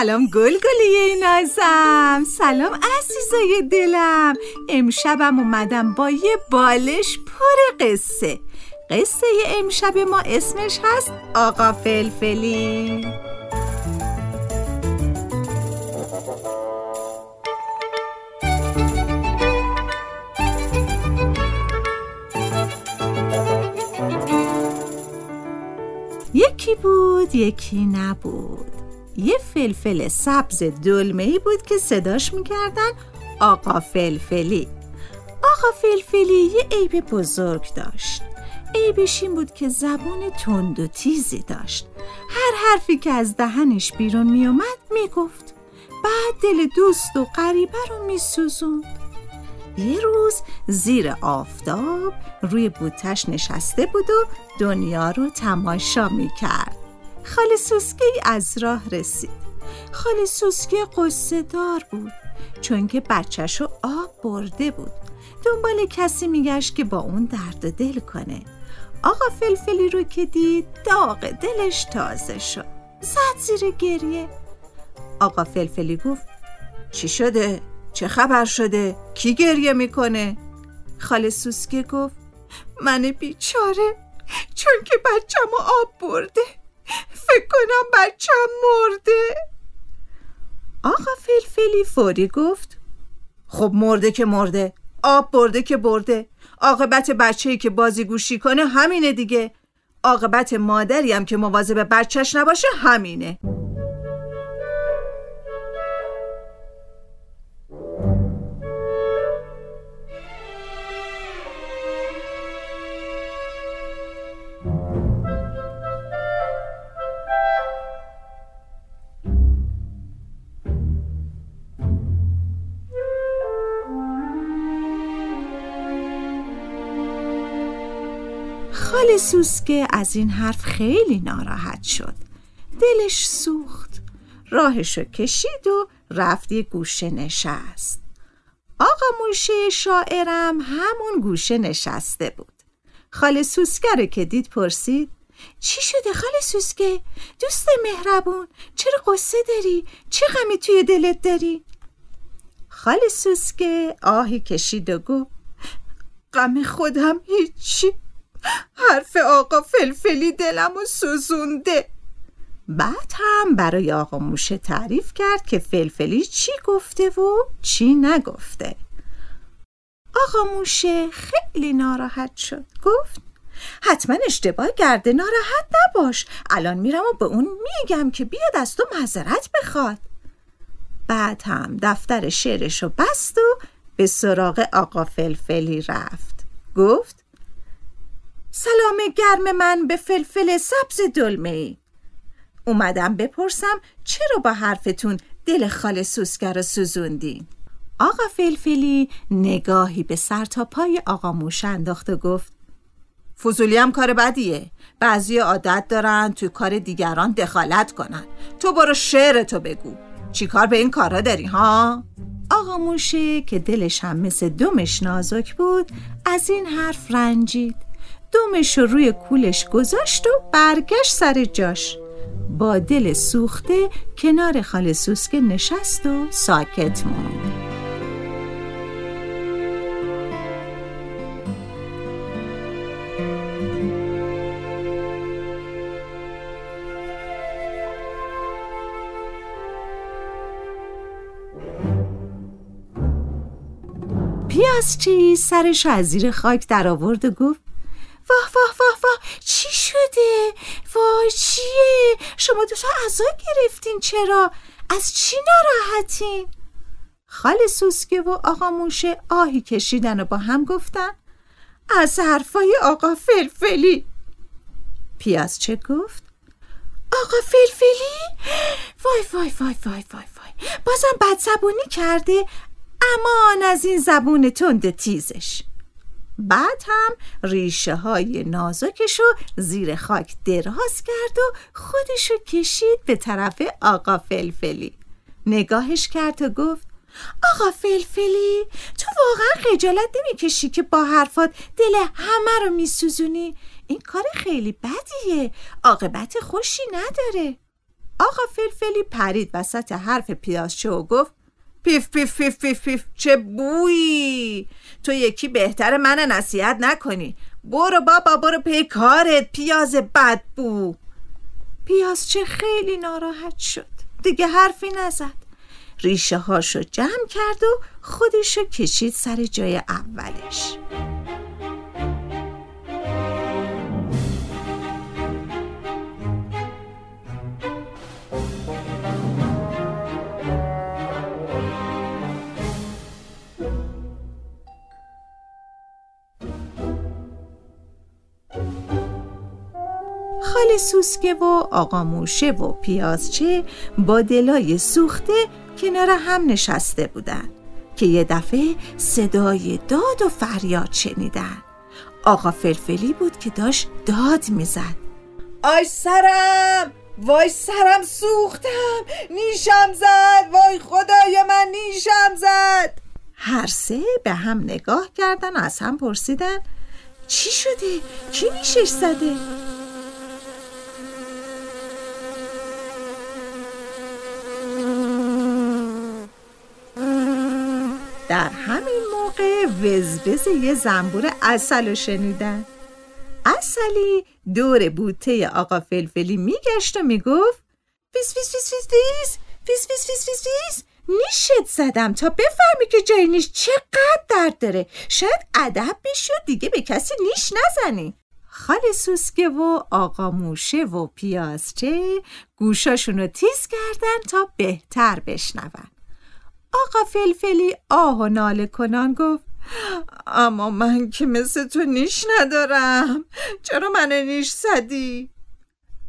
سلام گل گلیه نازم سلام عزیزای دلم. امشبم اومدم با یه بالش پر قصه. قصه امشب ما اسمش هست آقا فلفلی. یکی بود یکی نبود. یه فلفل سبز دلمه ای بود که صداش می‌کردن آقا فلفلی. آقا فلفلی یه عیب بزرگ داشت. عیبش این بود که زبون تند و تیزی داشت. هر حرفی که از دهنش بیرون میومد می‌گفت. بعد دل دوست و غریبه رو میسوزوند. یه روز زیر آفتاب روی بوتش نشسته بود و دنیا رو تماشا می‌کرد. خاله سوسکی از راه رسید خاله سوسکی قصه دار بود چون که بچهشو آب برده بود دنبال کسی میگشت که با اون درد دل کنه آقا فلفلی رو که دید داغ دلش تازه شد زد زیر گریه آقا فلفلی گفت چی شده؟ چه خبر شده؟ کی گریه می‌کنه؟ خاله سوسکی گفت من بیچاره چون که بچم آب برده فکر کنم بچم مرده. آقا فلفلی فوری گفت خب مرده که مرده آب برده که برده عاقبت بچه‌ای که بازی گوشی کنه همینه دیگه. عاقبت مادری هم که مواظب بچهش نباشه همینه. خاله سوسکه از این حرف خیلی ناراحت شد دلش سوخت راهشو کشید و رفت یه گوشه نشست آقا موشه شاعرم همون گوشه نشسته بود خاله سوسکه رو که دید پرسید چی شده خاله سوسکه؟ دوست مهربون چرا قصه داری؟ چه غمی توی دلت داری؟ خاله سوسکه آهی کشید و گفت غم خودم هیچی حرف آقا فلفلی دلم و سوزونده. بعد هم برای آقا موشه تعریف کرد که فلفلی چی گفته و چی نگفته. آقا موشه خیلی ناراحت شد. گفت حتما اشتباه کرده ناراحت نباش. الان میرم و به اون میگم که بیاد از تو معذرت بخواد. بعد هم دفتر شعرشو بست و به سراغ آقا فلفلی رفت. گفت سلام گرم من به فلفل سبز دلمه. ای اومدم بپرسم چرا با حرفتون دل خال سوسکر رو سوزوندین؟ آقا فلفلی نگاهی به سر تا پای آقا موش انداخت و گفت فضولی هم کار بدیه. بعضی عادت دارن توی کار دیگران دخالت کنن. تو برو شعر تو بگو. چی کار به این کارا داری ها؟ آقا موشه که دلش هم مثل دومش نازک بود از این حرف رنجید. دومش رو روی کولش گذاشت و برگشت سر جاش. با دل سوخته کنار خاله سوسکه نشست و ساکت موند. پیاز چی سرش از زیر خاک در آورد و گفت دوتا عذا گرفتین چرا؟ از چی ناراحتین؟ خال سوسکه و آقا موشه آهی کشیدن و با هم گفتن از حرفای آقا فلفلی پیاز چه گفت؟ آقا فلفلی؟ وای وای وای وای وای وای بازم بد زبونی کرده امان از این زبون تند تیزش بعد هم ریشه های نازکشو زیر خاک دراز کرد و خودشو کشید به طرف آقا فلفلی. نگاهش کرد و گفت آقا فلفلی تو واقعا خجالت نمی‌کشی که با حرفات دل همه رو میسوزونی؟ این کار خیلی بدیه عاقبت خوشی نداره. آقا فلفلی پرید وسط حرف پیازچه و گفت پیف پیف پیف پیف پیف. چه بویی تو یکی بهتر من نصیحت نکنی. برو بابا برو پی کارت. پیاز بدبو پیازچه خیلی ناراحت شد. دیگه حرفی نزد. ریشه هاشو جمع کرد و خودشو کشید سر جای اولش. خال سوسکه و آقا موشه و پیازچه با دلای سوخته کنار هم نشسته بودن که یه دفعه صدای داد و فریاد شنیدن. آقا فلفلی بود که داشت داد می‌زد. آی سرم! وای سرم سوختم! نیشم زد! وای خدای من نیشم زد! هر سه به هم نگاه کردن و از هم پرسیدن چی شده؟ کی نیشش زده؟ در همین موقع وزوز یه زنبور عسل شنیدن. عسلی دور بوته آقا فلفلی میگشت و می‌گفت فیس فیس فیس فیس فیس فیس فیس فیس فیس فیس نیشت زدم تا بفهمی که جای نیش چقدر درد داره. شاید ادب بشی و دیگه به کسی نیش نزنی. خال سوسکه و آقا موشه و پیازچه گوشاشون رو تیز کردن تا بهتر بشنون. آقا فلفلی آه و ناله کنان گفت اما من که مثل تو نیش ندارم. چرا من نیش زدی؟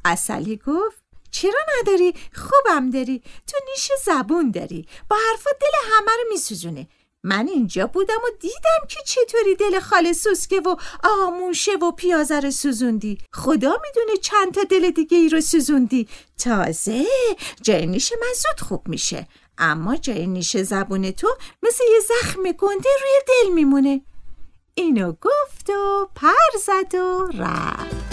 اصلی گفت چرا نداری؟ خوبم داری. تو نیش زبون داری. با حرفا دل همه رو میسوزونه. من اینجا بودم و دیدم که چطوری دل خال سوسکه و آموشه و پیازه رو سوزوندی. خدا می‌دونه چند تا دل دیگه ای رو سوزوندی. تازه جای نیش من زود خوب میشه. اما جای نیش زبون تو مثل یه زخم گنده روی دل میمونه. اینو گفت و پر زد و رفت.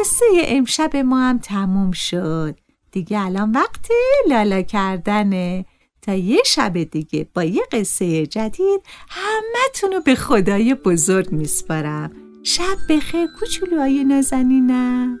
قصه امشب ما هم تموم شد. دیگه الان وقت لالا کردنه. تا یه شب دیگه با یه قصه جدید همه رو به خدای بزرگ میسپارم. شب بخیر کوچولوهای نازنینم.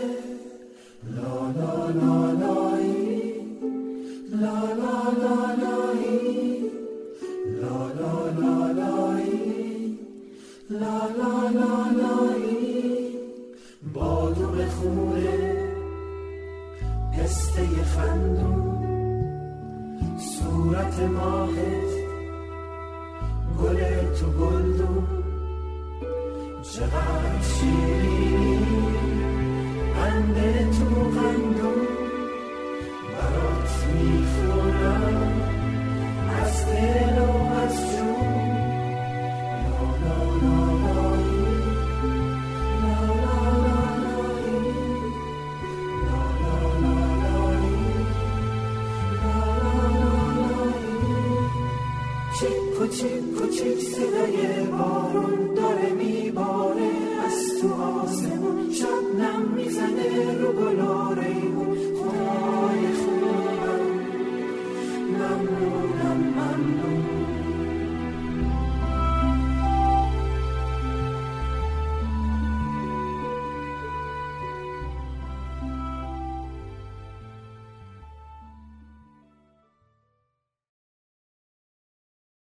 صورت ماهت گل تو گلدون. چقدر شیرینی قند تو قندو برات می‌خورم. از دل